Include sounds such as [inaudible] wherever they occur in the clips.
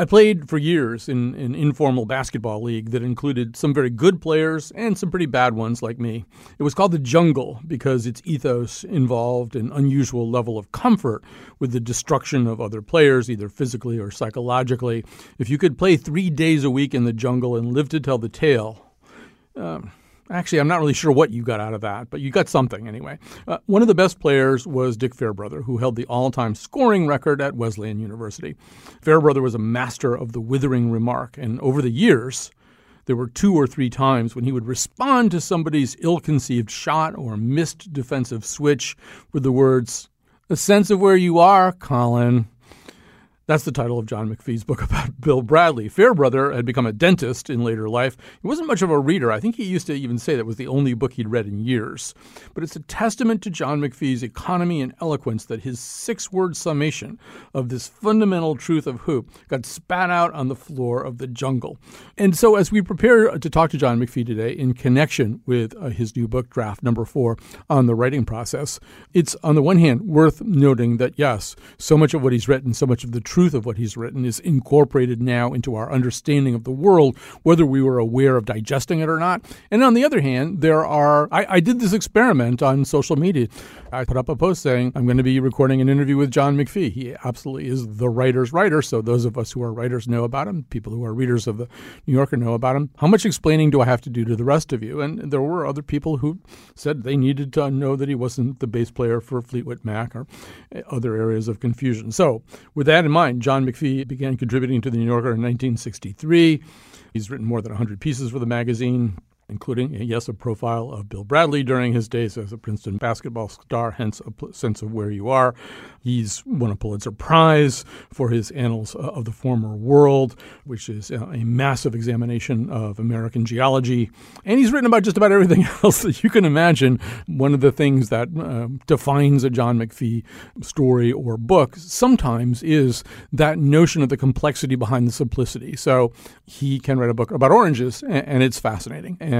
I played for years in an informal basketball league that included some very good players and some pretty bad ones like me. It was called the Jungle because its ethos involved an unusual level of comfort with the destruction of other players, either physically or psychologically. If you could play three days a week in the jungle and live to tell the tale, um, Actually, I'm not really sure what you got out of that, but you got something anyway. Uh, one of the best players was Dick Fairbrother, who held the all time scoring record at Wesleyan University. Fairbrother was a master of the withering remark, and over the years, there were two or three times when he would respond to somebody's ill conceived shot or missed defensive switch with the words, A sense of where you are, Colin. That's the title of John McPhee's book about [laughs] Bill Bradley. Fairbrother had become a dentist in later life. He wasn't much of a reader. I think he used to even say that was the only book he'd read in years. But it's a testament to John McPhee's economy and eloquence that his six word summation of this fundamental truth of hoop got spat out on the floor of the jungle. And so, as we prepare to talk to John McPhee today in connection with uh, his new book, Draft Number Four, on the writing process, it's on the one hand worth noting that, yes, so much of what he's written, so much of the truth truth of what he's written is incorporated now into our understanding of the world, whether we were aware of digesting it or not. And on the other hand, there are, I, I did this experiment on social media. I put up a post saying, I'm going to be recording an interview with John McPhee. He absolutely is the writer's writer. So those of us who are writers know about him. People who are readers of the New Yorker know about him. How much explaining do I have to do to the rest of you? And there were other people who said they needed to know that he wasn't the bass player for Fleetwood Mac or other areas of confusion. So with that in mind, mind, John McPhee began contributing to the New Yorker in 1963. He's written more than 100 pieces for the magazine, including, yes, a profile of Bill Bradley during his days as a Princeton basketball star, hence a sense of where you are. He's won a Pulitzer Prize for his Annals of the Former World, which is a massive examination of American geology. And he's written about just about everything [laughs] else that you can imagine. One of the things that uh, defines a John McPhee story or book sometimes is that notion of the complexity behind the simplicity. So he can write a book about oranges, and, it's fascinating. And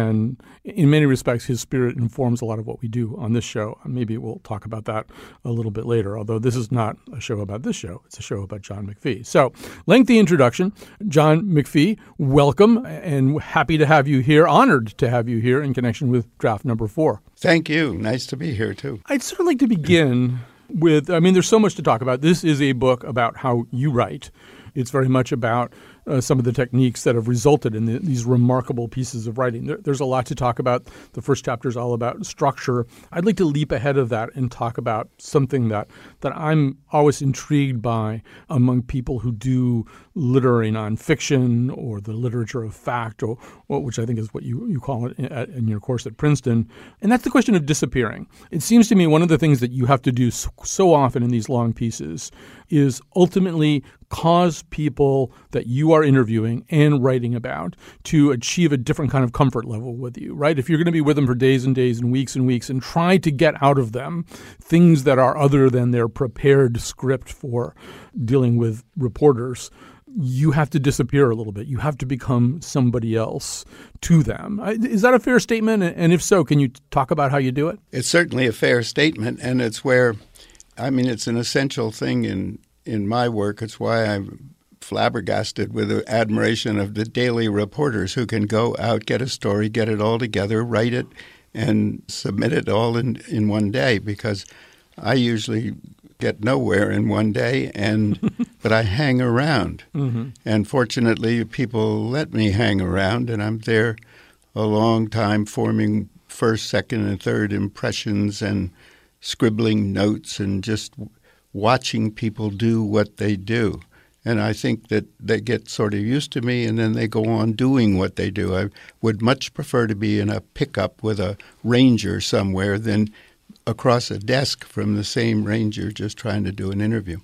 in many respects, his spirit informs a lot of what we do on this show. Uh, maybe we'll talk about that a little bit later, although this is not a show about this show. It's a show about John McPhee. So, lengthy introduction. John McPhee, welcome and happy to have you here. Honored to have you here in connection with draft number four. Thank you. Nice to be here, too. I'd sort of like to begin with I mean, there's so much to talk about. This is a book about how you write. It's very much about uh, some of the techniques that have resulted in the, these remarkable pieces of writing. There, there's a lot to talk about. The first chapter is all about structure. I'd like to leap ahead of that and talk about something that, that I'm always intrigued by among people who do literary nonfiction or the literature of fact, or, which I think is what you, you call it in, in your course at Princeton. And that's the question of disappearing. It seems to me one of the things that you have to do so often in these long pieces is ultimately cause people that you are interviewing and writing about to achieve a different kind of comfort level with you, right? If you're going to be with them for days and days and weeks and weeks and try to get out of them things that are other than their prepared script for dealing with reporters, you have to disappear a little bit. You have to become somebody else to them. Is that a fair statement? And if so, can you talk about how you do it? It's certainly a fair statement, and it's where, I mean, it's an essential thing in in my work. It's why I'm flabbergasted with the admiration of the daily reporters who can go out, get a story, get it all together, write it, and submit it all in, in one day because I usually get nowhere in one day and [laughs] but I hang around. Mm-hmm. And fortunately people let me hang around and I'm there a long time forming first, second and third impressions and scribbling notes and just watching people do what they do. And I think that they get sort of used to me and then they go on doing what they do. I would much prefer to be in a pickup with a ranger somewhere than across a desk from the same ranger just trying to do an interview.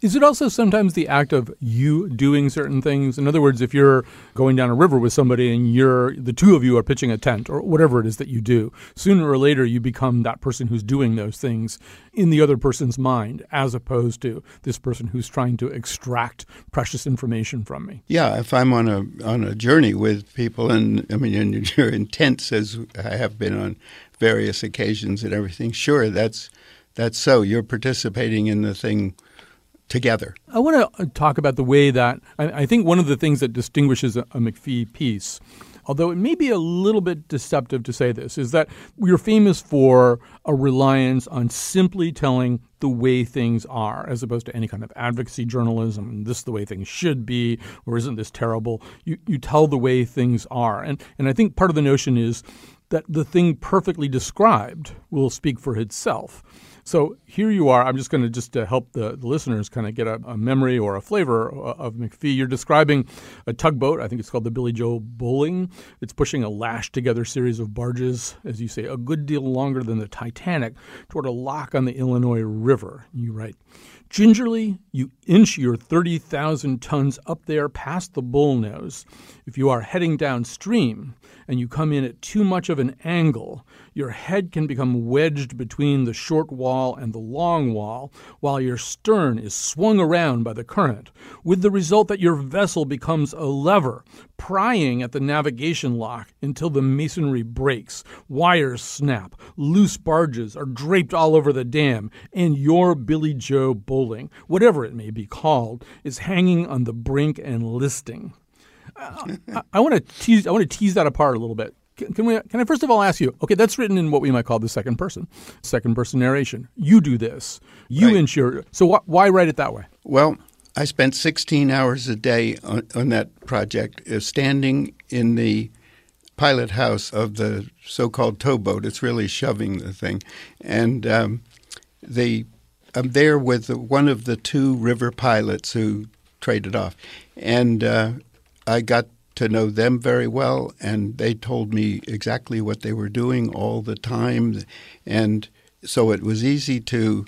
Is it also sometimes the act of you doing certain things? In other words, if you're going down a river with somebody and you're the two of you are pitching a tent or whatever it is that you do, sooner or later you become that person who's doing those things in the other person's mind as opposed to this person who's trying to extract precious information from me. Yeah, if I'm on a on a journey with people and I mean and [laughs] you're intense as I have been on various occasions and everything, sure that's that's so. You're participating in the thing together. I want to uh, talk about the way that I, I think one of the things that distinguishes a, a McPhee piece although it may be a little bit deceptive to say this, is that we're famous for a reliance on simply telling the way things are, as opposed to any kind of advocacy journalism. This is the way things should be, or isn't this terrible? You you tell the way things are, and and I think part of the notion is that the thing perfectly described will speak for itself. So here you are. I'm just going to just to help the, the listeners kind of get a, a, memory or a flavor uh, of McPhee. You're describing a tugboat. I think it's called the Billy Joe Bowling. It's pushing a lashed together series of barges, as you say, a good deal longer than the Titanic, toward a lock on the Illinois River. You write. Gingerly, you inch your 30,000 tons up there past the bullnose. If you are heading downstream and you come in at too much of an angle, your head can become wedged between the short wall and the long wall, while your stern is swung around by the current, with the result that your vessel becomes a lever, prying at the navigation lock until the masonry breaks, wires snap, loose barges are draped all over the dam, and your Billy Joe bowling, whatever it may be called, is hanging on the brink and listing. I, I want to tease. I want to tease that apart a little bit. Can, we? Can I first of all ask you? Okay, that's written in what we might call the second person, second person narration. You do this. You right. ensure. So wh- why write it that way? Well, I spent 16 hours a day on, on that project, uh, standing in the pilot house of the so-called towboat. It's really shoving the thing, and um, they. I'm there with one of the two river pilots who traded off, and uh, I got to know them very well, and they told me exactly what they were doing all the time, and so it was easy to,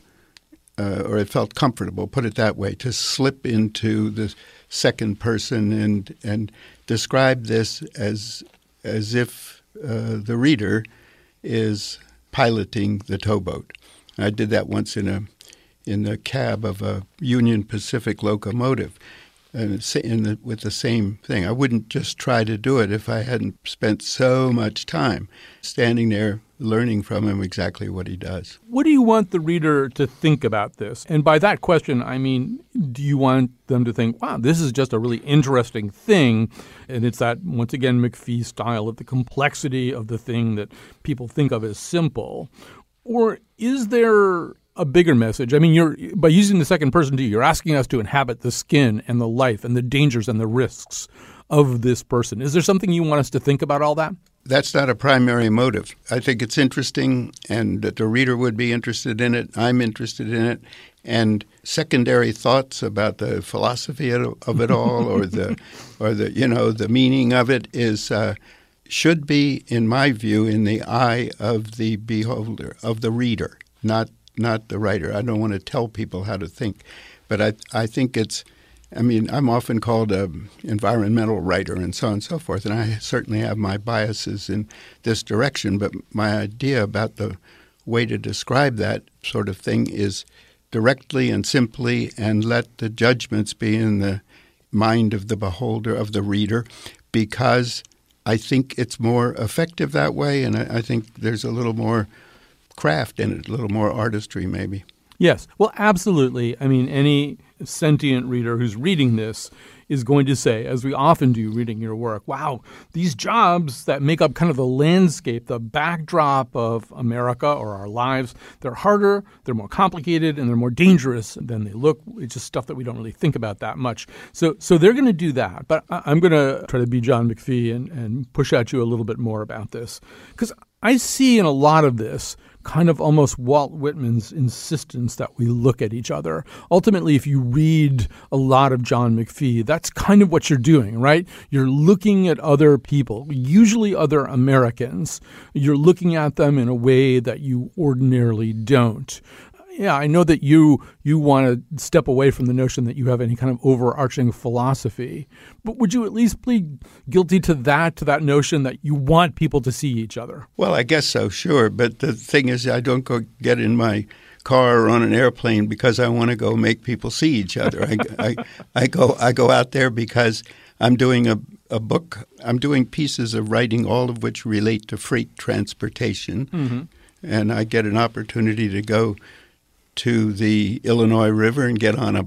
uh, or it felt comfortable, put it that way, to slip into the second person and and describe this as as if uh, the reader is piloting the towboat. I did that once in a in the cab of a Union Pacific locomotive Uh, and the, with the same thing. I wouldn't just try to do it if I hadn't spent so much time standing there learning from him exactly what he does. What do you want the reader to think about this? And by that question, I mean, do you want them to think, wow, this is just a really interesting thing? And it's that, once again, McPhee style of the complexity of the thing that people think of as simple. Or is there a bigger message. I mean, you're by using the second person to you're asking us to inhabit the skin and the life and the dangers and the risks of this person. Is there something you want us to think about all that? That's not a primary motive. I think it's interesting and that the reader would be interested in it. I'm interested in it. And secondary thoughts about the philosophy of it all or [laughs] the or the you know the meaning of it is uh, should be in my view in the eye of the beholder of the reader, not not the writer. I don't want to tell people how to think, but I I think it's. I mean, I'm often called an environmental writer and so on and so forth, and I certainly have my biases in this direction. But my idea about the way to describe that sort of thing is directly and simply, and let the judgments be in the mind of the beholder, of the reader, because I think it's more effective that way, and I, I think there's a little more craft in it, a little more artistry, maybe. Yes. Well, absolutely. I mean, any sentient reader who's reading this is going to say, as we often do reading your work, wow, these jobs that make up kind of the landscape, the backdrop of America or our lives, they're harder, they're more complicated, and they're more dangerous than they look. It's just stuff that we don't really think about that much. So, so they're going to do that. But I'm going to try to be John McPhee and, and push at you a little bit more about this. Because I see in a lot of this kind of almost Walt Whitman's insistence that we look at each other. Ultimately, if you read a lot of John McPhee, that's kind of what you're doing, right? You're looking at other people, usually other Americans. You're looking at them in a way that you ordinarily don't yeah, I know that you you want to step away from the notion that you have any kind of overarching philosophy, but would you at least plead guilty to that to that notion that you want people to see each other? Well, I guess so, sure. But the thing is, I don't go get in my car or on an airplane because I want to go make people see each other. I, I, I go I go out there because I'm doing a a book. I'm doing pieces of writing, all of which relate to freight transportation, mm-hmm. and I get an opportunity to go to the Illinois River and get on a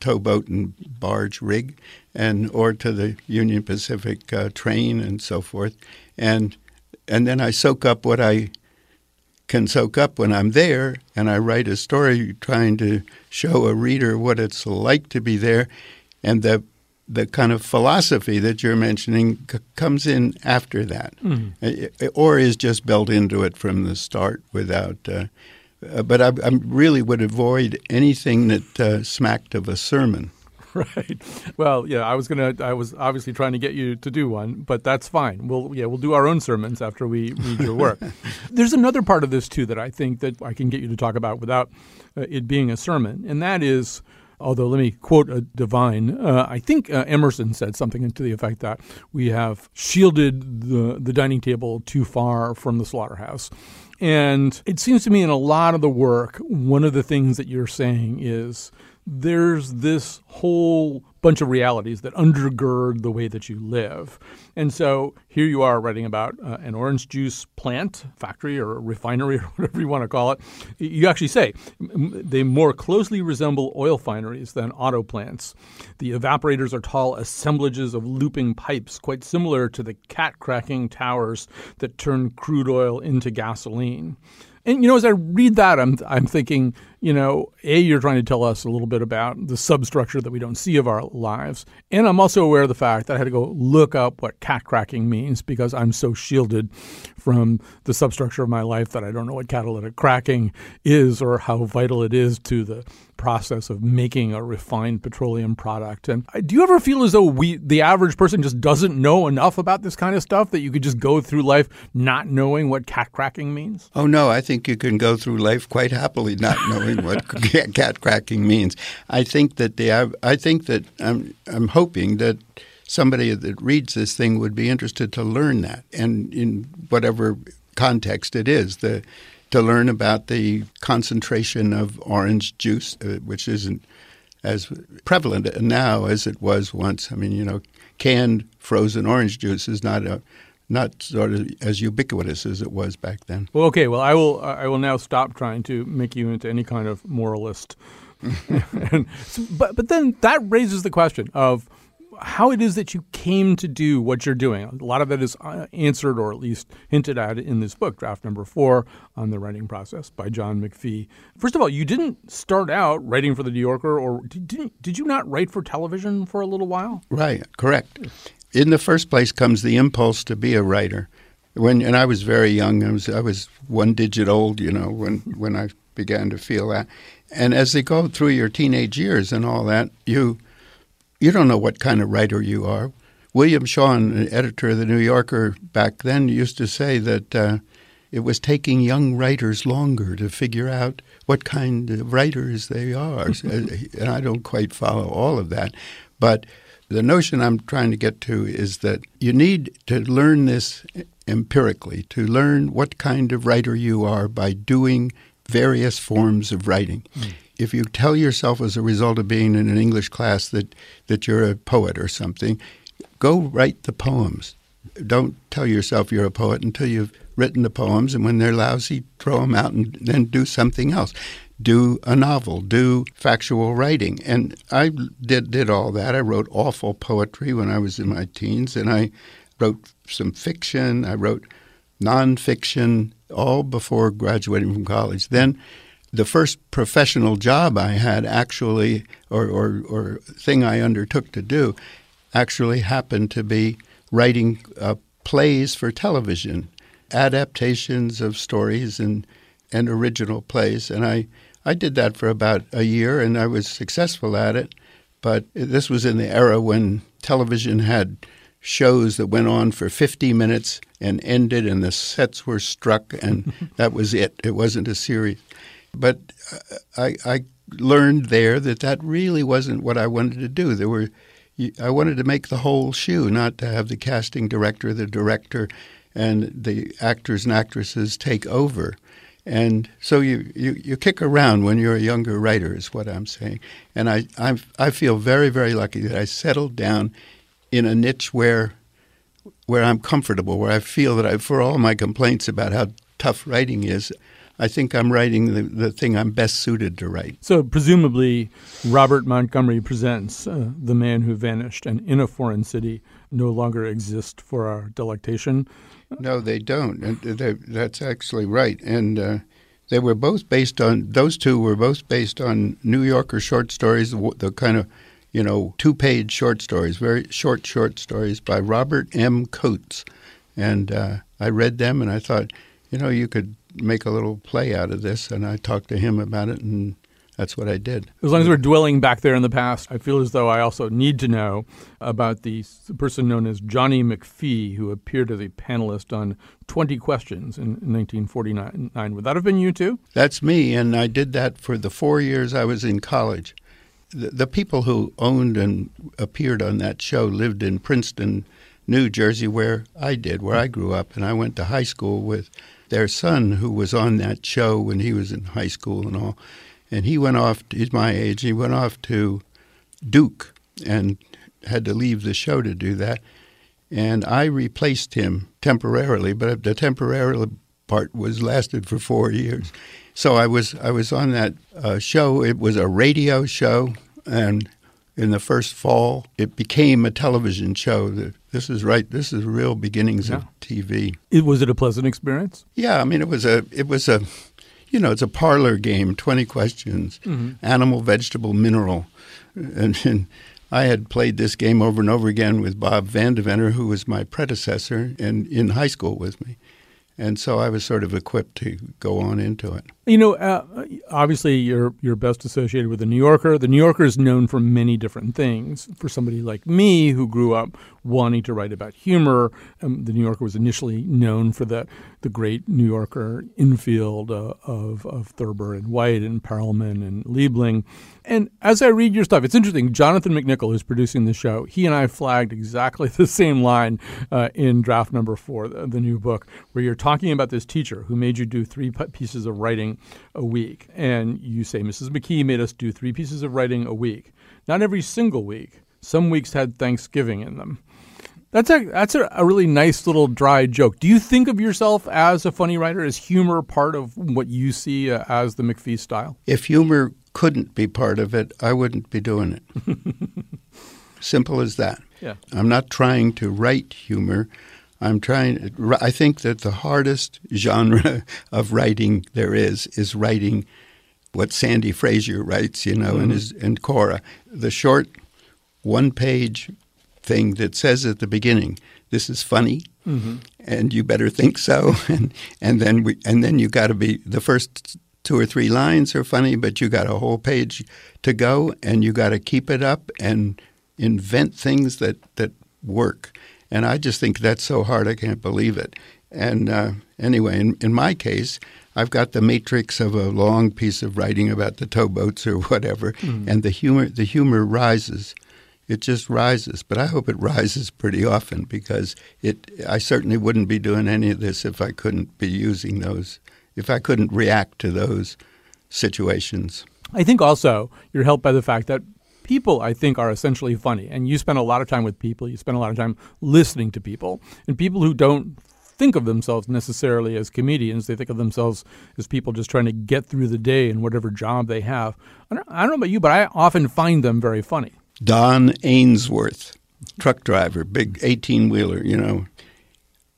towboat and barge rig, and or to the Union Pacific uh, train and so forth, and and then I soak up what I can soak up when I'm there, and I write a story trying to show a reader what it's like to be there, and the the kind of philosophy that you're mentioning c- comes in after that, mm-hmm. or is just built into it from the start without. Uh, uh, but I, I, really would avoid anything that uh, smacked of a sermon. [laughs] Right. Well, yeah, I was gonna. I was obviously trying to get you to do one, but that's fine. We'll yeah, we'll do our own sermons after we read your work. [laughs] There's another part of this too that I think that I can get you to talk about without uh, it being a sermon, and that is although let me quote a divine. Uh, I think uh, Emerson said something to the effect that we have shielded the, the dining table too far from the slaughterhouse. And it seems to me in a lot of the work, one of the things that you're saying is there's this whole bunch of realities that undergird the way that you live. And so here you are writing about uh, an orange juice plant, factory, or refinery, [laughs] or whatever you want to call it. You actually say they more closely resemble oil fineries than auto plants. The evaporators are tall assemblages of looping pipes, quite similar to the cat cracking towers that turn crude oil into gasoline. And you know, as I read that, I'm I'm thinking, you know, a you're trying to tell us a little bit about the substructure that we don't see of our lives, and I'm also aware of the fact that I had to go look up what cat cracking means because I'm so shielded from the substructure of my life that I don't know what catalytic cracking is or how vital it is to the process of making a refined petroleum product. And do you ever feel as though we, the average person, just doesn't know enough about this kind of stuff that you could just go through life not knowing what cat cracking means? Oh no, I think you can go through life quite happily not knowing what [laughs] cat cracking means. I think that the I think that I'm I'm hoping that somebody that reads this thing would be interested to learn that, and in whatever context it is, the to learn about the concentration of orange juice, uh, which isn't as prevalent now as it was once. I mean, you know, canned frozen orange juice is not a not sort of as ubiquitous as it was back then. Well, okay. Well, I will. I will now stop trying to make you into any kind of moralist. [laughs] and, but but then that raises the question of how it is that you came to do what you're doing. A lot of that is uh, answered or at least hinted at in this book, draft number four on the writing process by John McPhee. First of all, you didn't start out writing for the New Yorker, or did, did you not write for television for a little while? Right, correct. In the first place comes the impulse to be a writer. When and I was very young, I was I was one digit old, you know, when when I began to feel that. And as they go through your teenage years and all that, you you don't know what kind of writer you are. William Shawn, an editor of the New Yorker back then, used to say that uh, it was taking young writers longer to figure out what kind of writers they are. [laughs] and I don't quite follow all of that. But the notion I'm trying to get to is that you need to learn this empirically, to learn what kind of writer you are by doing various forms of writing. Mm if you tell yourself as a result of being in an English class that, that you're a poet or something, go write the poems. Don't tell yourself you're a poet until you've written the poems, and when they're lousy, throw them out and then do something else. Do a novel, do factual writing. And I did, did all that. I wrote awful poetry when I was in my teens, and I wrote some fiction, I wrote nonfiction, all before graduating from college. Then the first professional job I had actually, or, or, or thing I undertook to do, actually happened to be writing uh, plays for television, adaptations of stories and, and original plays. And I, I did that for about a year and I was successful at it. But this was in the era when television had shows that went on for 50 minutes and ended and the sets were struck and [laughs] that was it. It wasn't a series. But uh, I, I learned there that that really wasn't what I wanted to do. There were I wanted to make the whole shoe, not to have the casting director, the director, and the actors and actresses take over. And so you, you, you kick around when you're a younger writer, is what I'm saying. And I, i I feel very, very lucky that I settled down in a niche where, where I'm comfortable, where I feel that I, for all my complaints about how tough writing is, I think I'm writing the, the thing I'm best suited to write. So, presumably, Robert Montgomery presents uh, The Man Who Vanished and In a Foreign City no longer exist for our delectation. No, they don't. And they, that's actually right. And uh, they were both based on, those two were both based on New Yorker short stories, the, the kind of, you know, two page short stories, very short, short stories by Robert M. Coates. And uh, I read them and I thought, you know, you could make a little play out of this. And I talked to him about it and that's what I did. As long as we're dwelling back there in the past, I feel as though I also need to know about the person known as Johnny McPhee, who appeared as a panelist on 20 Questions in 1949. Would that have been you too? That's me, and I did that for the four years I was in college. The, the people who owned and appeared on that show lived in Princeton, New Jersey, where I did, where I grew up, and I went to high school with their son, who was on that show when he was in high school and all and he went off. He's my age. He went off to Duke and had to leave the show to do that. And I replaced him temporarily, but the temporary part was lasted for four years. So I was I was on that uh, show. It was a radio show, and in the first fall, it became a television show. This is right. This is real beginnings yeah. of TV. It, was it a pleasant experience? Yeah, I mean, it was a it was a you know, it's a parlor game, 20 questions, mm-hmm. animal, vegetable, mineral. And, and, I had played this game over and over again with Bob Vandeventer, who was my predecessor and in high school with me. And so I was sort of equipped to go on into it. You know, uh, obviously you're you're best associated with the New Yorker. The New Yorker is known for many different things. For somebody like me who grew up wanting to write about humor, um, the New Yorker was initially known for the the great New Yorker infield uh, of of Thurber and White and Perelman and Liebling. And as I read your stuff, it's interesting. Jonathan McNicol, who's producing the show, he and I flagged exactly [laughs] the same line uh, in draft number four, the, the new book, where you're talking about this teacher who made you do three pieces of writing a week. And you say, Mrs. McKee made us do three pieces of writing a week. Not every single week. Some weeks had Thanksgiving in them. That's a that's a, a, really nice little dry joke. Do you think of yourself as a funny writer? Is humor part of what you see uh, as the McPhee style? If humor couldn't be part of it, I wouldn't be doing it. [laughs] Simple as that. Yeah. I'm not trying to write humor. I'm trying. I think that the hardest genre of writing there is is writing what Sandy Frazier writes, you know, mm-hmm. and his and Cora, the short one-page thing that says at the beginning, "This is funny," mm-hmm. and you better think so, [laughs] and and then we and then you got to be the first two or three lines are funny, but you got a whole page to go, and you got to keep it up and invent things that that work. And I just think that's so hard, I can't believe it. And uh, anyway, in, in my case, I've got the matrix of a long piece of writing about the towboats or [laughs] whatever, mm. and the humor the humor rises it just rises. But I hope it rises pretty often because it. I certainly wouldn't be doing any of this if I couldn't be using those, if I couldn't react to those situations. I think also you're helped by the fact that people, I think, are essentially funny, and you spend a lot of time with people. You spend a lot of time listening to people, and people who don't think of themselves necessarily as comedians. They think of themselves as people just trying to get through the day in whatever job they have. I don't, I don't know about you, but I often find them very funny. Don Ainsworth, truck driver, big 18 wheeler, you know.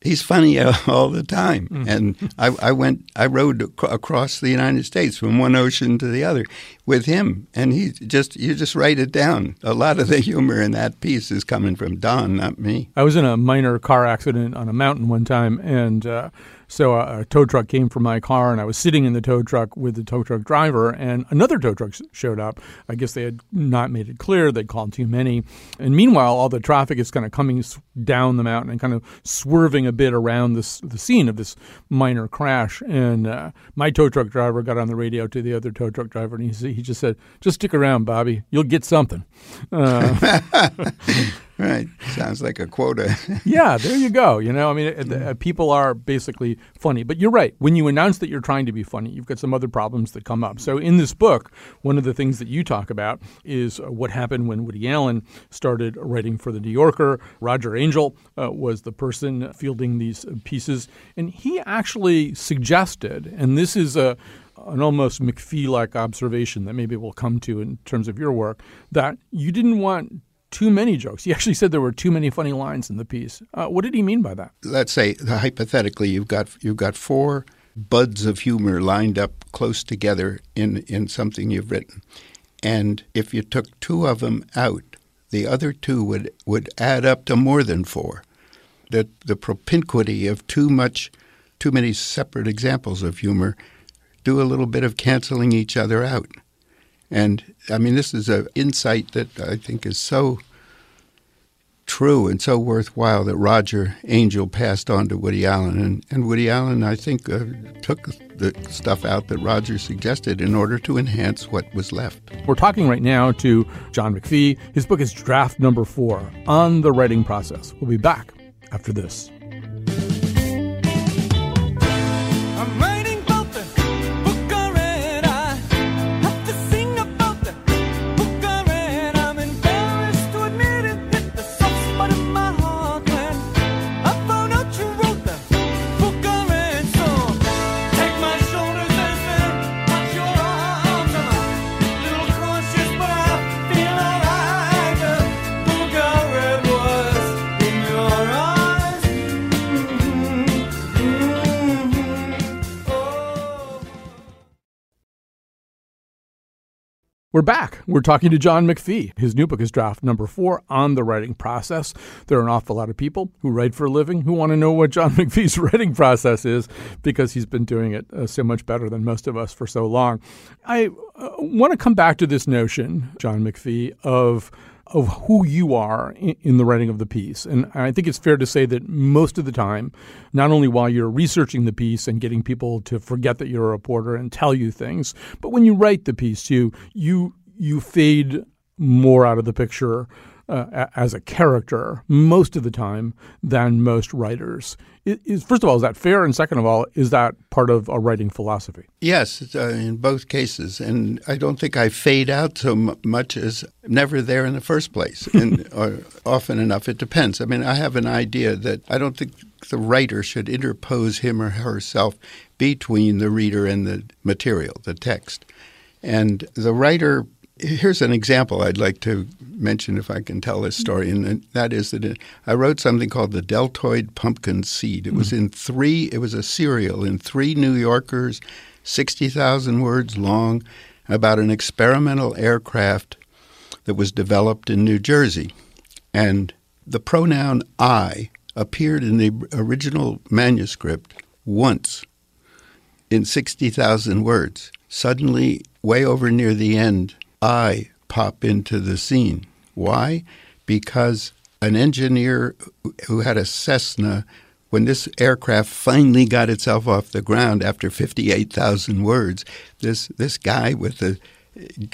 He's funny [laughs] all the time. Mm. And I, I, went, I rode across the United States from one ocean to the other with him. And he just, you just write it down. A lot of the humor in that piece is coming from Don, not me. I was in a minor car accident on a mountain one time, and uh, so a, a, tow truck came for my car, and I was sitting in the tow truck with the tow truck driver, and another tow truck showed up. I guess they had not made it clear; they'd called too many. And meanwhile, all the traffic is kind of coming down the mountain and kind of swerving a bit around this the scene of this minor crash. And uh, my tow truck driver got on the radio to the other tow truck driver, and he he just said, "Just stick around, Bobby. You'll get something." Uh, [laughs] right. sounds like a quota. [laughs] yeah, there you go. You know, I mean, uh, people are basically funny. But you're right. When you announce that you're trying to be funny, you've got some other problems that come up. So in this book, one of the things that you talk about is uh, what happened when Woody Allen started writing for the New Yorker. Roger Angell uh, was the person fielding these pieces, and he actually suggested, and this is a an almost McPhee like observation that maybe we'll come to in terms of your work that you didn't want too many jokes. He actually said there were too many funny lines in the piece. Uh, what did he mean by that? Let's say hypothetically, you've got you've got four buds of humor lined up close together in in something you've written, and if you took two of them out, the other two would would add up to more than four. That the propinquity of too much, too many separate examples of humor do a little bit of canceling each other out. And I mean, this is an insight that I think is so true and so worthwhile that Roger Angell passed on to Woody Allen. And, and Woody Allen, I think, uh, took the stuff out that Roger suggested in order to enhance what was left. We're talking right now to John McPhee. His book is Draft Number Four on the Writing Process. We'll be back after this. We're back. We're talking to John McPhee. His new book is draft number four on the writing process. There are an awful lot of people who write for a living who want to know what John [laughs] McPhee's writing process is because he's been doing it uh, so much better than most of us for so long. I uh, want to come back to this notion, John McPhee, of of who you are in, the writing of the piece. And I think it's fair to say that most of the time, not only while you're researching the piece and getting people to forget that you're a reporter and tell you things, but when you write the piece too, you you fade more out of the picture uh, as a character most of the time than most writers. Is, first of all, is that fair? And second of all, is that part of a writing philosophy? Yes, uh, in both cases. And I don't think I fade out so m- much as never there in the first place. and or [laughs] often enough, it depends. I mean, I have an idea that I don't think the writer should interpose him or herself between the reader and the material, the text. And the writer Here's an example I'd like to mention if I can tell this story, and that is that it, I wrote something called the Deltoid Pumpkin Seed. It was hmm. in three, it was a serial in three New Yorkers, 60,000 words long, about an experimental aircraft that was developed in New Jersey. And the pronoun I appeared in the original manuscript once in 60,000 words. Suddenly, way over near the end, I pop into the scene. Why? Because an engineer who had a Cessna, when this aircraft finally got itself off the ground after 58,000 words, this, this guy with the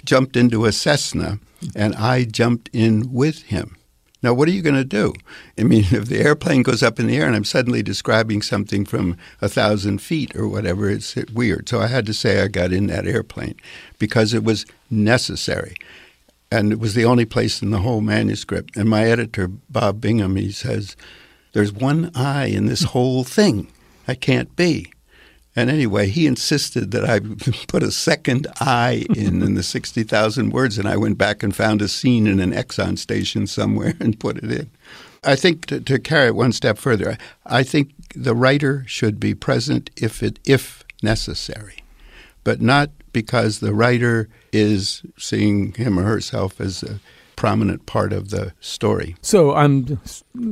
jumped into a Cessna, and I jumped in with him. Now, what are you going to do? I mean, [laughs] if the airplane goes up in the air and I'm suddenly describing something from a thousand feet or whatever, it's weird. So I had to say I got in that airplane because it was necessary. And it was the only place in the whole manuscript. And my editor, Bob Bingham, he says, There's one I in this whole thing. I can't be. And anyway, he insisted that I [laughs] put a second I in in the 60,000 words, and I went back and found a scene in an Exxon station somewhere [laughs] and put it in. I think to, to carry it one step further, I think the writer should be present if it if necessary, but not because the writer is seeing him or herself as a prominent part of the story. So I'm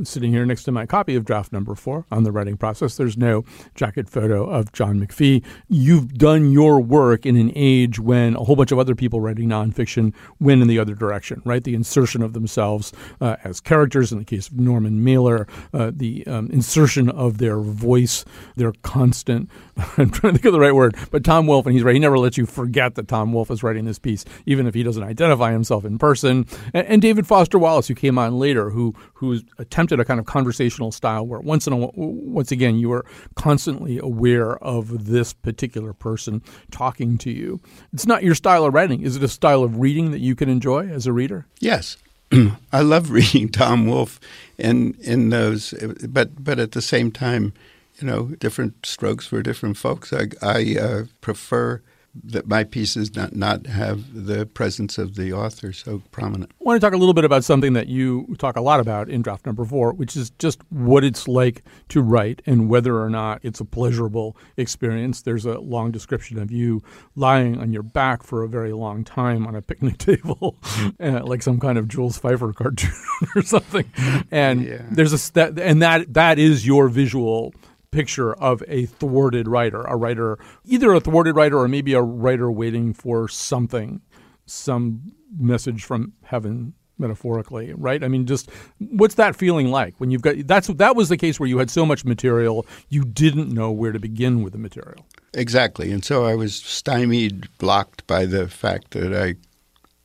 sitting here next to my copy of draft number four on the writing process. There's no jacket photo of John McPhee. You've done your work in an age when a whole bunch of other people writing nonfiction went in the other direction, right? The insertion of themselves uh, as characters, in the case of Norman Mailer, uh, the um, insertion of their voice, their constant, [laughs] I'm trying to think of the right word, but Tom Wolfe, and he's right, he never lets you forget that Tom Wolfe is writing this piece, even if he doesn't identify himself in person And, and, David Foster Wallace, who came on later, who who attempted a kind of conversational style where once in a once again you were constantly aware of this particular person talking to you. It's not your style of writing. Is it a style of reading that you can enjoy as a reader? Yes. [clears throat] I love [laughs] reading Tom Wolfe and in those, but but at the same time, you know, different strokes for different folks. I, I uh, prefer that my pieces not, not have the presence of the author so prominent. I want to talk a little bit about something that you talk a lot about in draft number four, which is just what it's like to write and whether or not it's a pleasurable experience. There's a long description of you lying on your back for a very long time on a picnic [laughs] table, [laughs] uh, like some kind of Jules Feiffer cartoon [laughs] or something. And yeah. there's a that, and that that is your visual picture of a thwarted writer, a writer, either a thwarted writer or maybe a writer waiting for something, some message from heaven metaphorically, right? I mean, just what's that feeling like when you've got that's that was the case where you had so much material you didn't know where to begin with the material. Exactly, and so I was stymied, blocked by the fact that I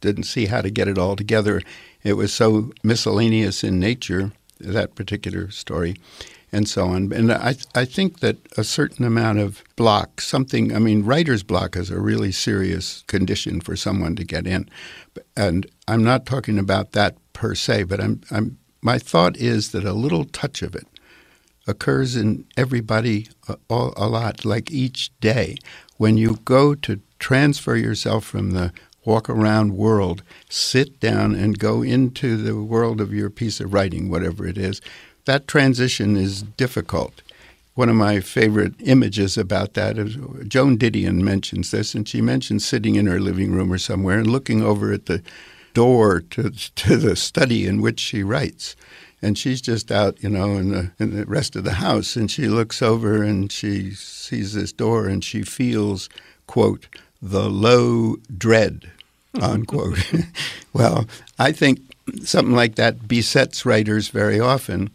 didn't see how to get it all together. It was so miscellaneous in nature that particular story and so on. And I, I think that a certain amount of block, something, I mean, writer's block is a really serious condition for someone to get in. And I'm not talking about that per se, but I'm, I'm, my thought is that a little touch of it occurs in everybody a, a lot, like each day. When you go to transfer yourself from the walk around world, sit down and go into the world of your piece of writing, whatever it is, that transition is difficult. One of my favorite images about that is Joan Didion mentions this, and she mentions sitting in her living room or somewhere and looking over at the door to, to the study in which she writes. And she's just out, you know, in the, in the rest of the house, and she looks over and she sees this door and she feels, quote, the low dread, [laughs] unquote. [laughs] well, I think something like that besets writers very often.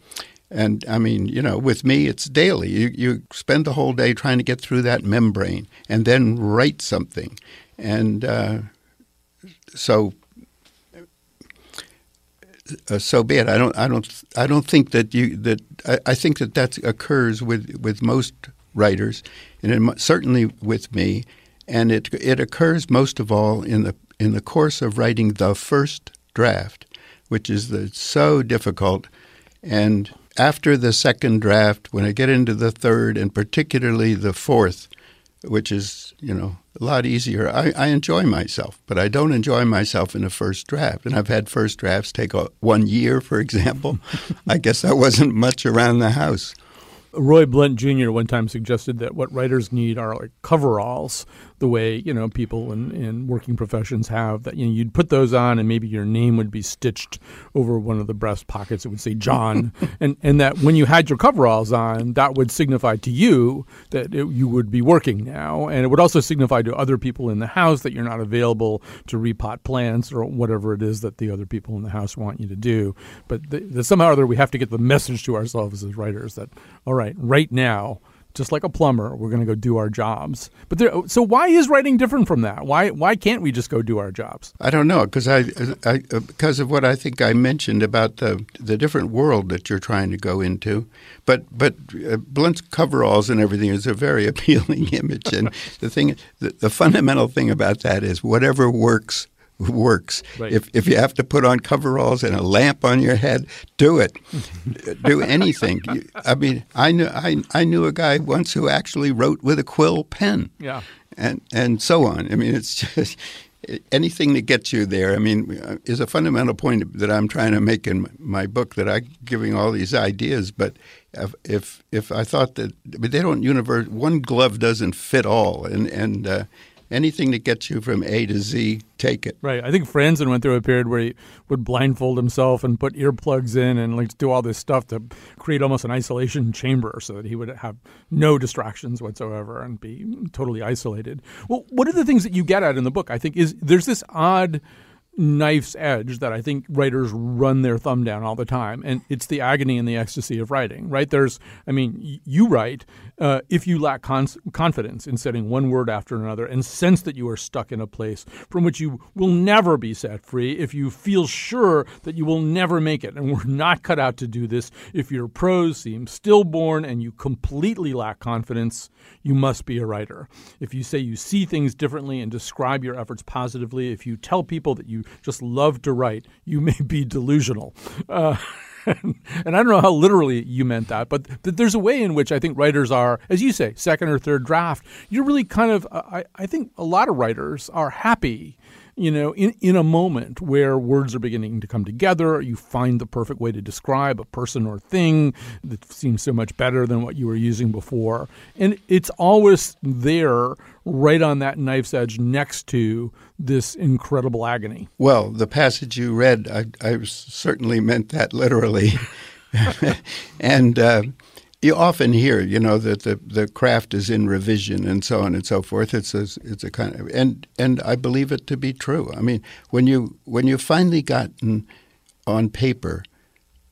And I mean, you know, with me, it's daily. You, you spend the whole day trying to get through that membrane and then write something. And uh, so, uh, so be it. I don't, I don't, I don't think that you that I, I think that that occurs with with most writers, and certainly with me. And it it occurs most of all in the in the course of writing the first draft which is the, so difficult. And after the second draft, when I get into the third and particularly the fourth, which is, you know, a lot easier, I, I enjoy myself, but I don't enjoy myself in the first draft. And I've had first drafts take a, one year, for example. [laughs] I guess I wasn't much around the house. Roy Blount Jr. one time suggested that what writers need are like coveralls the way you know people in, in working professions have that you know you'd put those on and maybe your name would be stitched over one of the breast pockets. It would say John. [laughs] And and that when you had your coveralls on that would signify to you that it, you would be working now. And it would also signify to other people in the house that you're not available to repot plants or whatever it is that the other people in the house want you to do. But the, the, somehow or other we have to get the message to ourselves as writers that all right right now just like a plumber, we're going to go do our jobs. But there, so why is writing different from that? Why why can't we just go do our jobs? I don't know because I, I because of what I think I mentioned about the the different world that you're trying to go into. But but uh, Blount's coveralls and everything is a very [laughs] appealing image, and the thing the, the fundamental thing about that is whatever works [laughs] works. Right. If if you have to put on coveralls and a lamp on your head, do it. [laughs] do anything. I mean, I knew I, I knew a guy once who actually wrote with a quill pen. Yeah. And and so on. I mean, it's [laughs] just anything that gets you there. I mean, is a fundamental point that I'm trying to make in my book that I'm giving all these ideas, but if if, if I thought that but they don't universe one glove doesn't fit all and and uh, anything that gets you from A to Z, take it. Right. I think Franzen went through a period where he would blindfold himself and put earplugs in and like do all this stuff to create almost an isolation chamber so that he would have no distractions whatsoever and be totally isolated. Well, one of the things that you get at in the book? I think is there's this odd knife's edge that I think writers run their thumb down all the time, and it's the agony and the ecstasy of writing. Right? There's, I mean, you write uh, if you lack con- confidence in setting one word after another and sense that you are stuck in a place from which you will never be set free, if you feel sure that you will never make it, and we're not cut out to do this, if your prose seems stillborn and you completely lack confidence, you must be a writer. If you say you see things differently and describe your efforts positively, if you tell people that you just love to write, you may be delusional. Uh, [laughs] and I don't know how literally you meant that, but th- there's a way in which I think writers are, as you say, second or third draft. You're really kind of, I, I think a lot of writers are happy you know, in, in a moment where words are beginning to come together, you find the perfect way to describe a person or thing that seems so much better than what you were using before. And it's always there, right on that knife's edge, next to this incredible agony. Well, the passage you read, I, I certainly meant that literally. [laughs] and uh, you often hear, you know, that the, the craft is in revision and so on and so forth. It's a, it's a kind of and and I believe it to be true. I mean, when you when you finally gotten on paper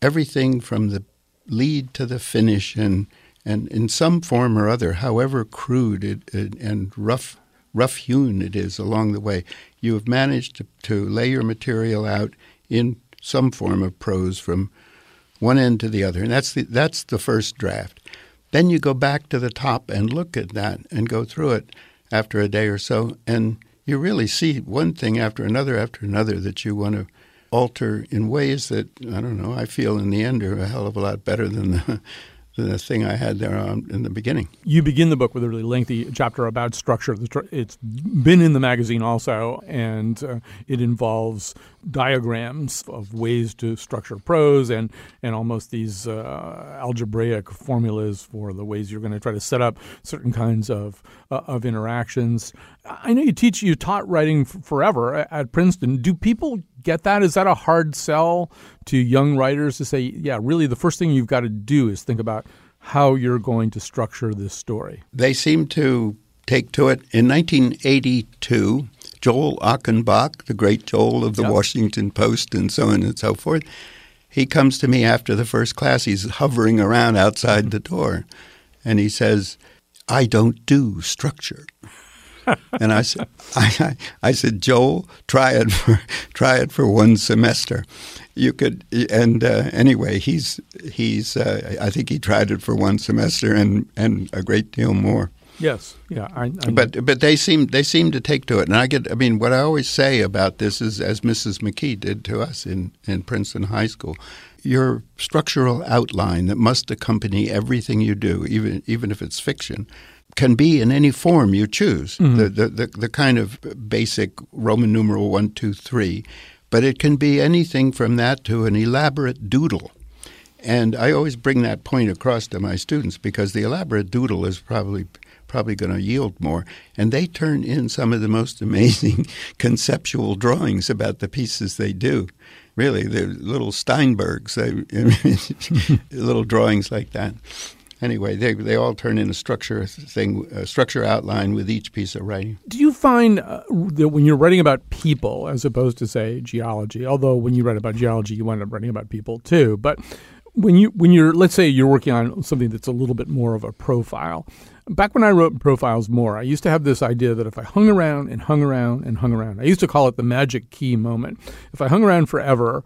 everything from the lead to the finish and and in some form or other, however crude it, it, and rough rough hewn it is along the way, you have managed to, to lay your material out in some form of prose from one end to the other, and that's the that's the first draft. Then you go back to the top and look at that and go through it after a day or so, and you really see one thing after another after another that you want to alter in ways that I don't know. I feel in the end are a hell of a lot better than the the thing I had there um, in the beginning. You begin the book with a really lengthy chapter about structure. It's been in the magazine also, and uh, it involves diagrams of ways to structure prose and, and almost these uh, algebraic formulas for the ways you're going to try to set up certain kinds of, uh, of interactions. I know you teach, you taught writing f- forever at Princeton. Do people get that? Is that a hard sell to young writers to say, yeah, really the first thing you've got to do is think about how you're going to structure this story? They seem to take to it. In 1982, Joel Achenbach, the great Joel of the yep. Washington Post and so on and so forth, he comes to me after the first class. He's hovering around outside the door and he says, I don't do structure. And I said, [laughs] I, I, said, Joel, try it for [laughs] try it for one semester. You could, and uh, anyway, he's he's. Uh, I think he tried it for one semester and and a great deal more. Yes, yeah, I, I but but they seem they seem to take to it, and I get. I mean, what I always say about this is, as Mrs. McKee did to us in in Princeton High School, your structural outline that must accompany everything you do, even even if it's fiction, can be in any form you choose. Mm-hmm. The, the, the the kind of basic Roman numeral one two three, but it can be anything from that to an elaborate doodle. And I always bring that point across to my students because the elaborate doodle is probably probably going to yield more. And they turn in some of the most [laughs] amazing conceptual drawings about the pieces they do. Really, they're little Steinbergs, they, [laughs] little drawings like that. Anyway, they, they all turn in a structure thing, a structure outline with each piece of writing. Do you find uh, that when you're writing about people, as opposed to say geology, although when you write about geology, you wind up writing about people too, but when you when you're let's say you're working on something that's a little bit more of a profile back when i wrote profiles more i used to have this idea that if i hung around and hung around and hung around i used to call it the magic key moment if i hung around forever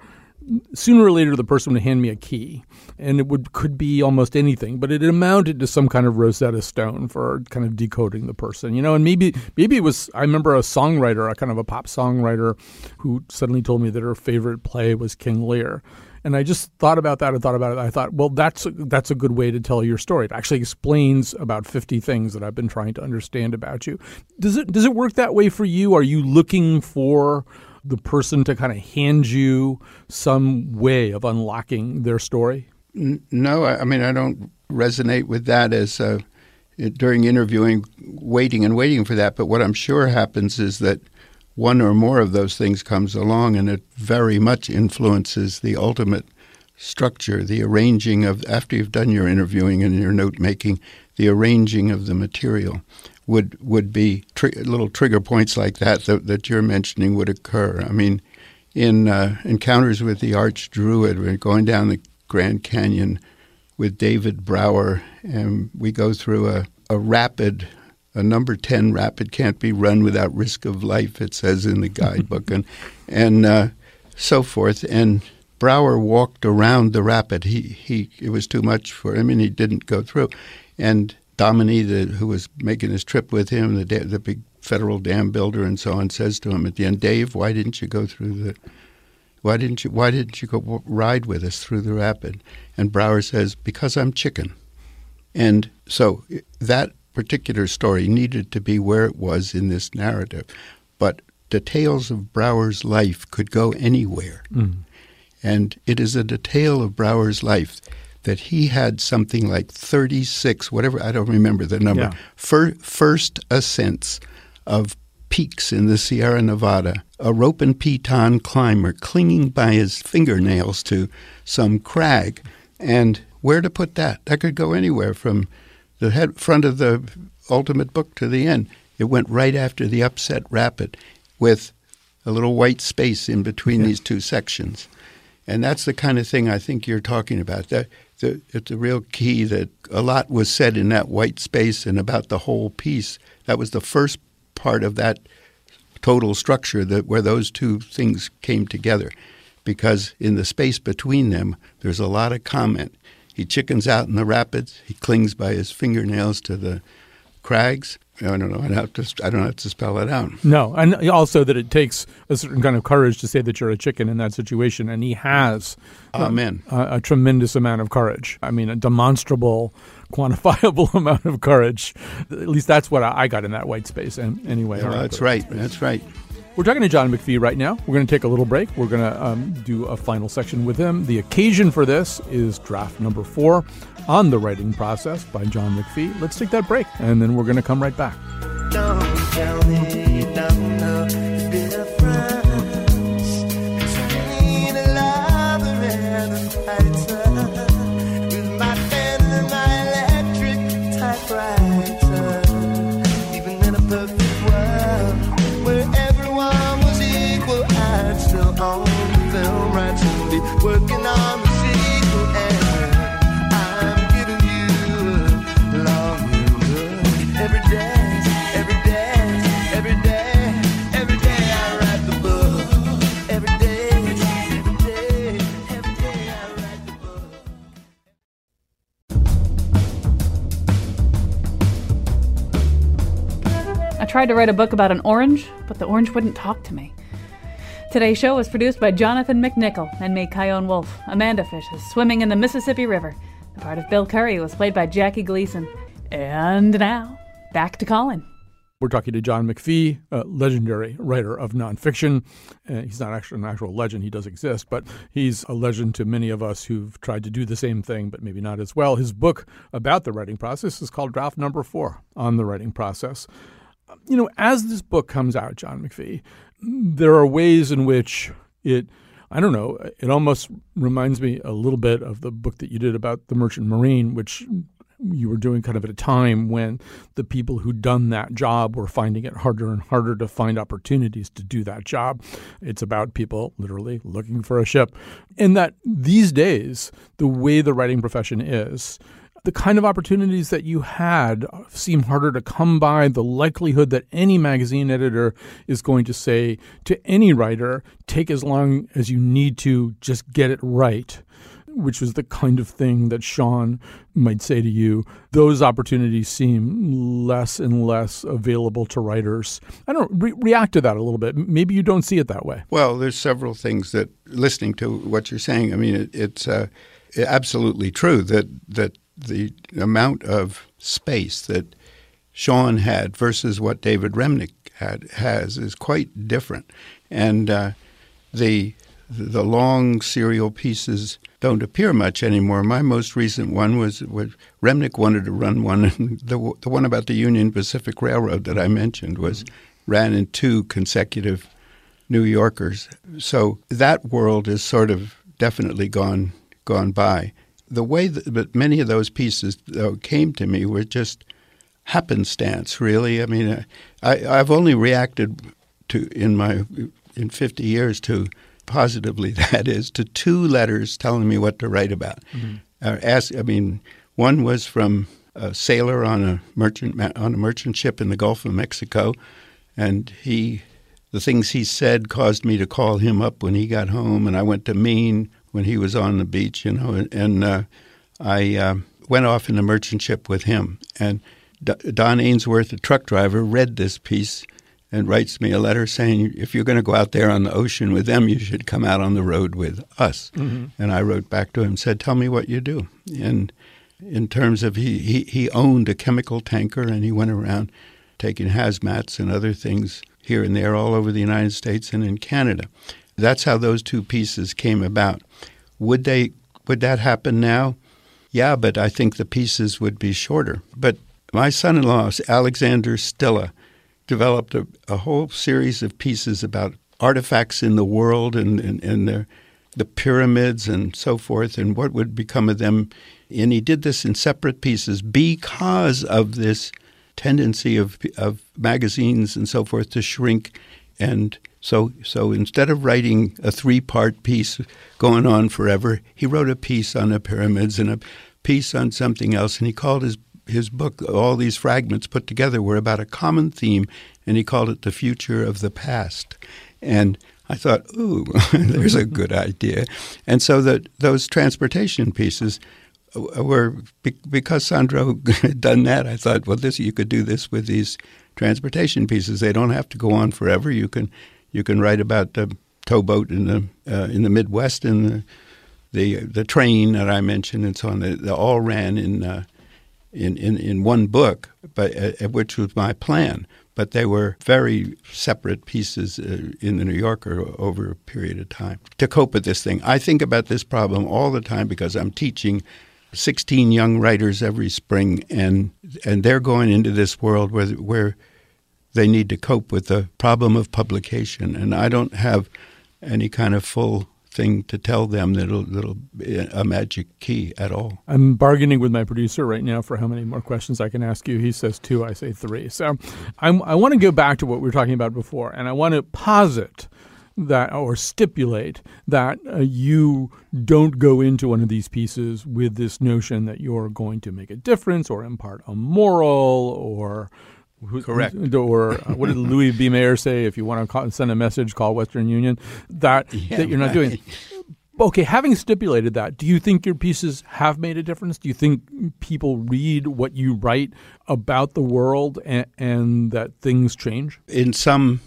sooner or later the person would hand me a key and it would could be almost anything but it amounted to some kind of rosetta stone for kind of decoding the person you know and maybe maybe it was i remember a songwriter a kind of a pop songwriter who suddenly told me that her favorite play was king lear and I just thought about that and thought about it. I thought, well, that's a, that's a good way to tell your story. It actually explains about 50 things that I've been trying to understand about you. Does it does it work that way for you? Are you looking for the person to kind of hand you some way of unlocking their story? No, I mean I don't resonate with that as uh, during interviewing, waiting and waiting for that. But what I'm sure happens is that one or more of those things comes along, and it very much influences the ultimate structure, the arranging of, after you've done your interviewing and your note making, the arranging of the material would would be tri- little trigger points like that, that that you're mentioning would occur. I mean, in uh, Encounters with the Arch Druid. We're going down the Grand Canyon with David Brower, and we go through a, a rapid, a number 10 rapid can't be run without risk of life, it says in the [laughs] guidebook, and, and uh, so forth. And Brower walked around the rapid. He, he, it was too much for him, and he didn't go through. And Dominy, the, who was making his trip with him, the, the big federal dam builder and so on, says to him at the end, Dave, why didn't you go through the why didn't you why didn't you go ride with us through the rapid? And Brower says, Because I'm chicken. And so that particular story needed to be where it was in this narrative. But details of Brower's life could go anywhere. Mm. And it is a detail of Brower's life that he had something like 36, whatever, I don't remember the number, yeah. fir- first ascents of peaks in the Sierra Nevada, a rope and piton climber clinging by his fingernails to some crag. And where to put that? That could go anywhere from the head front of the ultimate book to the end. It went right after the upset rapid with a little white space in between these two sections. And that's the kind of thing I think you're talking about. That the, it's a real key that a lot was said in that white space and about the whole piece. That was the first part of that total structure that where those two things came together. Because in the space between them, there's a lot of comment. He chickens out in the rapids. He clings by his fingernails to the crags. I don't know. I don't have to. I don't have to spell it out. No, and also that it takes a certain kind of courage to say that you're a chicken in that situation, and he has. Uh, Amen. A, a tremendous amount of courage. I mean, a demonstrable, [laughs] quantifiable [laughs] amount of courage. At least that's what I got in that white space. And anyway, yeah, that's right. That's right. We're talking to John McPhee right now. We're going to take a little break. We're going to um, do a final section with him. The occasion for this is draft number four on the writing process by John McPhee. Let's take that break, and then we're going to come right back. Tried to write a book about an orange, but the orange wouldn't talk to me. Today's show was produced by Jonathan McNicol and me, Chion Wolf. Amanda Fish is swimming in the Mississippi River. The part of Bill Curry was played by Jackie Gleason. And now, back to Colin. We're talking to John McPhee, a legendary writer of nonfiction. Uh, he's not actually an actual legend, he does exist, but he's a legend to many of us who've tried to do the same thing, but maybe not as well. His book about the writing process is called Draft Number Four on the Writing Process you know, as this book comes out, John McPhee, there are ways in which it, I don't know, it almost reminds me a little bit of the book that you did about the Merchant Marine, which you were doing kind of at a time when the people who'd done that job were finding it harder and harder to find opportunities to do that job. It's about people literally looking for a ship. And that these days, the way the writing profession is, the kind of opportunities that you had seem harder to come by. The likelihood that any magazine editor is going to say to any writer, take as long as you need to, just get it right, which was the kind of thing that Shawn might say to you. Those opportunities seem less and less available to writers. I don't re- react to that a little bit. Maybe you don't see it that way. Well, there's several things that listening to what you're saying. I mean, it, it's uh, absolutely true that that the amount of space that Shawn had versus what David Remnick had has is quite different, and uh, the the long serial pieces don't appear much anymore. My most recent one was, was Remnick wanted to run one, and [laughs] the the one about the Union Pacific Railroad that I mentioned was ran in two consecutive New Yorkers. So that world is sort of definitely gone gone by the way that many of those pieces though, came to me were just happenstance. Really, I mean, I, I've only reacted to in my in 50 years to positively [laughs] that is, to two letters telling me what to write about. Mm-hmm. Uh, ask, I mean, one was from a sailor on a merchant on a merchant ship in the Gulf of Mexico, and he, the things he said caused me to call him up when he got home, and I went to Maine when he was on the beach, you know, and, and uh, I uh, went off in a merchant ship with him, and Don Ainsworth, a truck driver, read this piece and writes me a letter saying, if you're going to go out there on the ocean with them, you should come out on the road with us. Mm-hmm. And I wrote back to him, said, tell me what you do. And in terms of he, he, he owned a chemical tanker and he went around taking hazmats and other things here and there all over the United States and in Canada. That's how those two pieces came about. Would they would that happen now? Yeah, but I think the pieces would be shorter. But my son-in-law, Alexander Stille, developed a, a whole series of pieces about artifacts in the world and, and, and the, pyramids and so forth and what would become of them. And he did this in separate pieces because of this tendency of, of magazines and so forth to shrink. And so, so instead of writing a three part piece going on forever, he wrote a piece on the pyramids and a piece on something else. And he called his his book, all these fragments put together, were about a common theme, and he called it The Future of the Past. And I thought, ooh, [laughs] there's a good idea. And so that those transportation pieces uh, were because Sandro had [laughs] done that. I thought, well, this you could do this with these transportation pieces. They don't have to go on forever. You can you can write about the towboat in the uh, in the Midwest and the, the the train that I mentioned and so on. They, they all ran in uh, in, in, in one book, but uh, which was my plan. But they were very separate pieces uh, in the New Yorker over a period of time to cope with this thing. I think about this problem all the time because I'm teaching 16 young writers every spring, and and they're going into this world where where they need to cope with the problem of publication, and I don't have any kind of full thing to tell them that'll that'll be a magic key at all. I'm bargaining with my producer right now for how many more questions I can ask you. He says two, I say three. So I'm, I want to go back to what we were talking about before, and I want to posit that or stipulate that uh, you don't go into one of these pieces with this notion that you're going to make a difference or impart a moral or Correct. Or uh, what did Louis B. Mayer say? If you want to call, send a message, call Western Union. That yeah, that you're not right. doing. Okay, having stipulated that, do you think your pieces have made a difference? Do you think people read what you write about the world and, and that things change? In some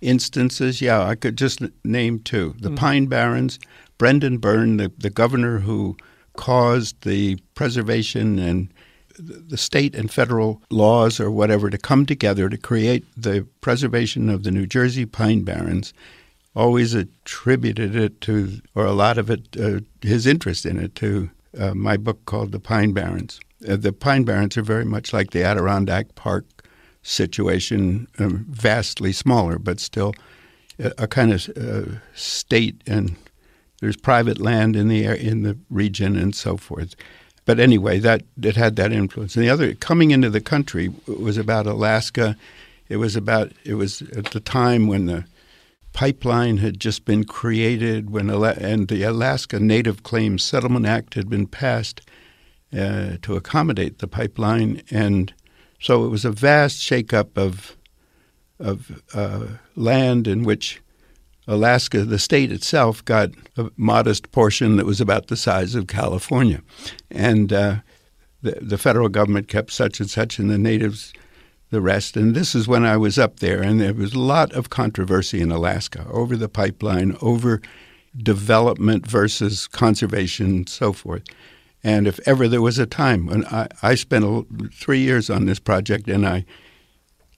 instances, yeah. I could just name two: the mm. Pine Barrens, Brendan Byrne, the, the governor who caused the preservation and the state and federal laws or whatever to come together to create the preservation of the New Jersey pine barrens always attributed it to, or a lot of it, uh, his interest in it to uh, my book called The Pine Barrens. Uh, the Pine Barrens are very much like the Adirondack Park situation, um, vastly smaller, but still a, a kind of uh, state, and there's private land in the in the region and so forth. But anyway, that it had that influence. And the other coming into the country was about Alaska. It was about it was at the time when the pipeline had just been created, when and the Alaska Native Claims Settlement Act had been passed uh, to accommodate the pipeline, and so it was a vast shakeup of of uh, land in which Alaska, the state itself, got a modest portion that was about the size of California. And uh, the, the federal government kept such and such, and the natives the rest. And this is when I was up there, and there was a lot of controversy in Alaska over the pipeline, over development versus conservation, and so forth. And if ever there was a time when I, I spent three years on this project, and I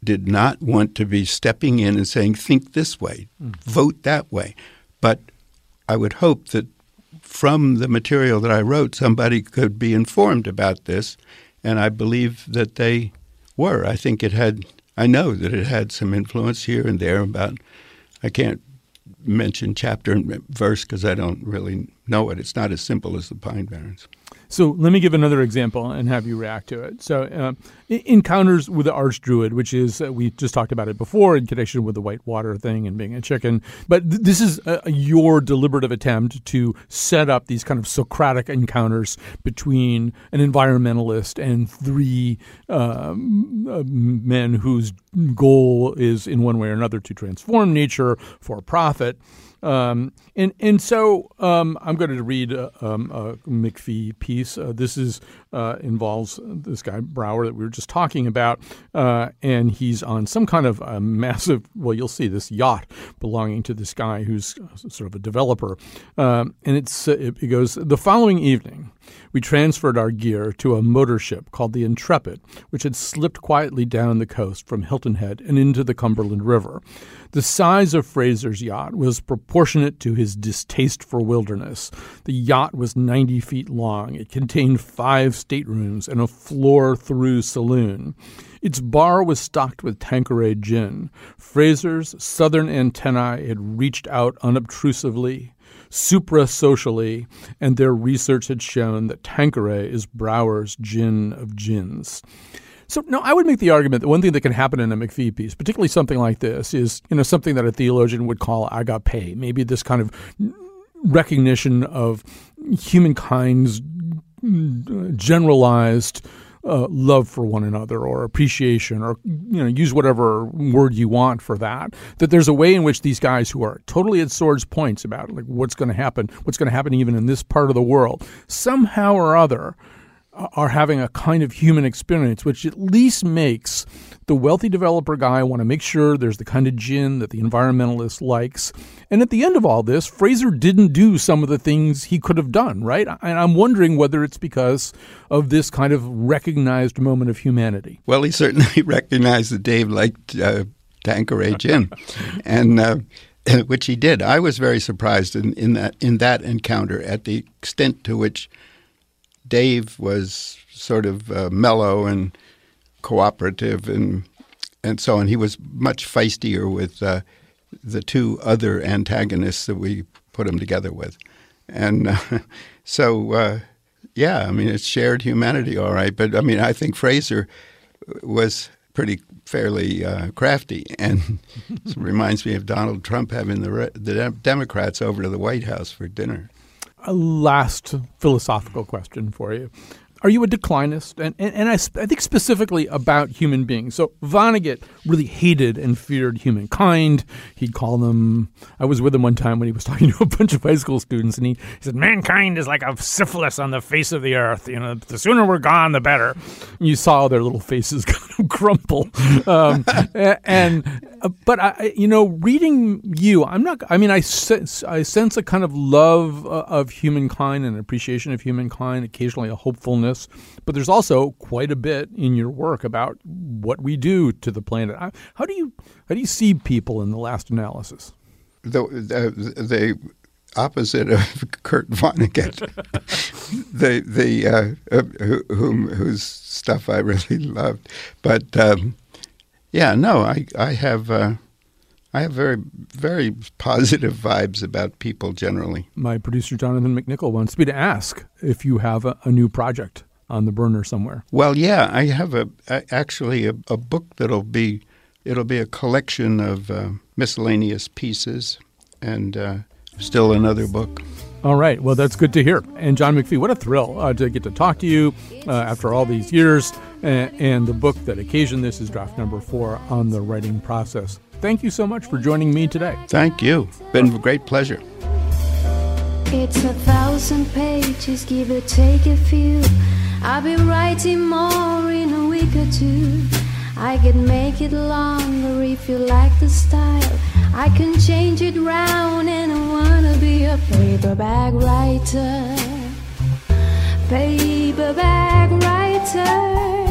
did not want to be stepping in and saying, think this way, mm-hmm. vote that way. But I would hope that from the material that I wrote, somebody could be informed about this. And I believe that they were. I think it had, I know that it had some influence here and there about, I can't mention chapter and verse because I don't really know it. It's not as simple as the Pine Barrens. So let me give another example and have you react to it. So, uh, encounters with the archdruid, which is uh, we just talked about it before in connection with the white water thing and being a chicken. But th- this is uh, your deliberative attempt to set up these kind of Socratic encounters between an environmentalist and three um, uh, men whose goal is, in one way or another, to transform nature for profit. Um, and and so um, I'm going to read a, um, a McPhee piece. Uh, this is uh, involves this guy Brower that we were just talking about, uh, and he's on some kind of a massive. Well, you'll see this yacht belonging to this guy who's sort of a developer, um, and it's it, it goes the following evening. We transferred our gear to a motor ship called the Intrepid, which had slipped quietly down the coast from Hilton Head and into the Cumberland River. The size of Fraser's yacht was proportionate to his distaste for wilderness. The yacht was 90 feet long. It contained five staterooms and a floor through saloon. Its bar was stocked with Tanqueray gin. Fraser's southern antennae had reached out unobtrusively supra socially, and their research had shown that Tanqueray is Brower's gin of gins. So, no, I would make the argument that one thing that can happen in a McPhee piece, particularly something like this, is you know something that a theologian would call agape, maybe this kind of recognition of humankind's generalized uh, love for one another or appreciation or you know use whatever word you want for that that there's a way in which these guys who are totally at swords points about like what's going to happen what's going to happen even in this part of the world somehow or other are having a kind of human experience, which at least makes the wealthy developer guy want to make sure there's the kind of gin that the environmentalist likes. And at the end of all this, Fraser didn't do some of the things he could have done, right? And I'm wondering whether it's because of this kind of recognized moment of humanity. Well, he certainly [laughs] recognized that Dave liked uh, Tanqueray gin, [laughs] and. Uh, which he did. I was very surprised in, in that in that encounter at the extent to which Dave was sort of uh, mellow and cooperative and and so on. He was much feistier with uh, the two other antagonists that we put him together with, and uh, [laughs] so uh, yeah, I mean it's shared humanity, all right. But I mean I think Fraser was pretty fairly uh, crafty, [laughs] and [laughs] reminds me of Donald Trump having the the Democrats over to the White House for dinner a last philosophical question for you. Are you a declinist? And, and, and I, I, think specifically about human beings. So Vonnegut really hated and feared humankind. He'd call them, I was with him one time when he was [laughs] talking to a bunch of high school students, and he, he said, Mankind is like a syphilis on the face of the earth. You know, the sooner we're gone, the better. And you saw their little faces [laughs] kind of crumple. Um, [laughs] and, uh, but I, you know, reading you, I'm not. I mean, I sense I sense a kind of love uh, of humankind and appreciation of humankind, occasionally a hopefulness. But there's also quite a bit in your work about what we do to the planet. How do you how do you see people in the last analysis? The the, the opposite of [laughs] Kurt Vonnegut, [laughs] the the uh, uh, whom whose stuff I really loved, but. Um, yeah, no, I I have uh, I have very very positive vibes about people generally. My producer Jonathan McNicol wants me to ask if you have a, a new project on the burner somewhere. Well, yeah, I have a, a actually a, a, book that'll be it'll be a collection of uh, miscellaneous pieces and uh, still another book. All right. Well, that's good to hear. And John McPhee, what a thrill uh, to get to talk to you uh, after all these years. And, and the book that occasioned this is draft number four on the writing process. Thank you so much for joining me today. Thank you. Been a great pleasure. It's a thousand pages, give or take a few. I'll be writing more in a week or two. I can make it longer if you like the style. I can change it round and I wanna be a paperback writer. Paperback writer.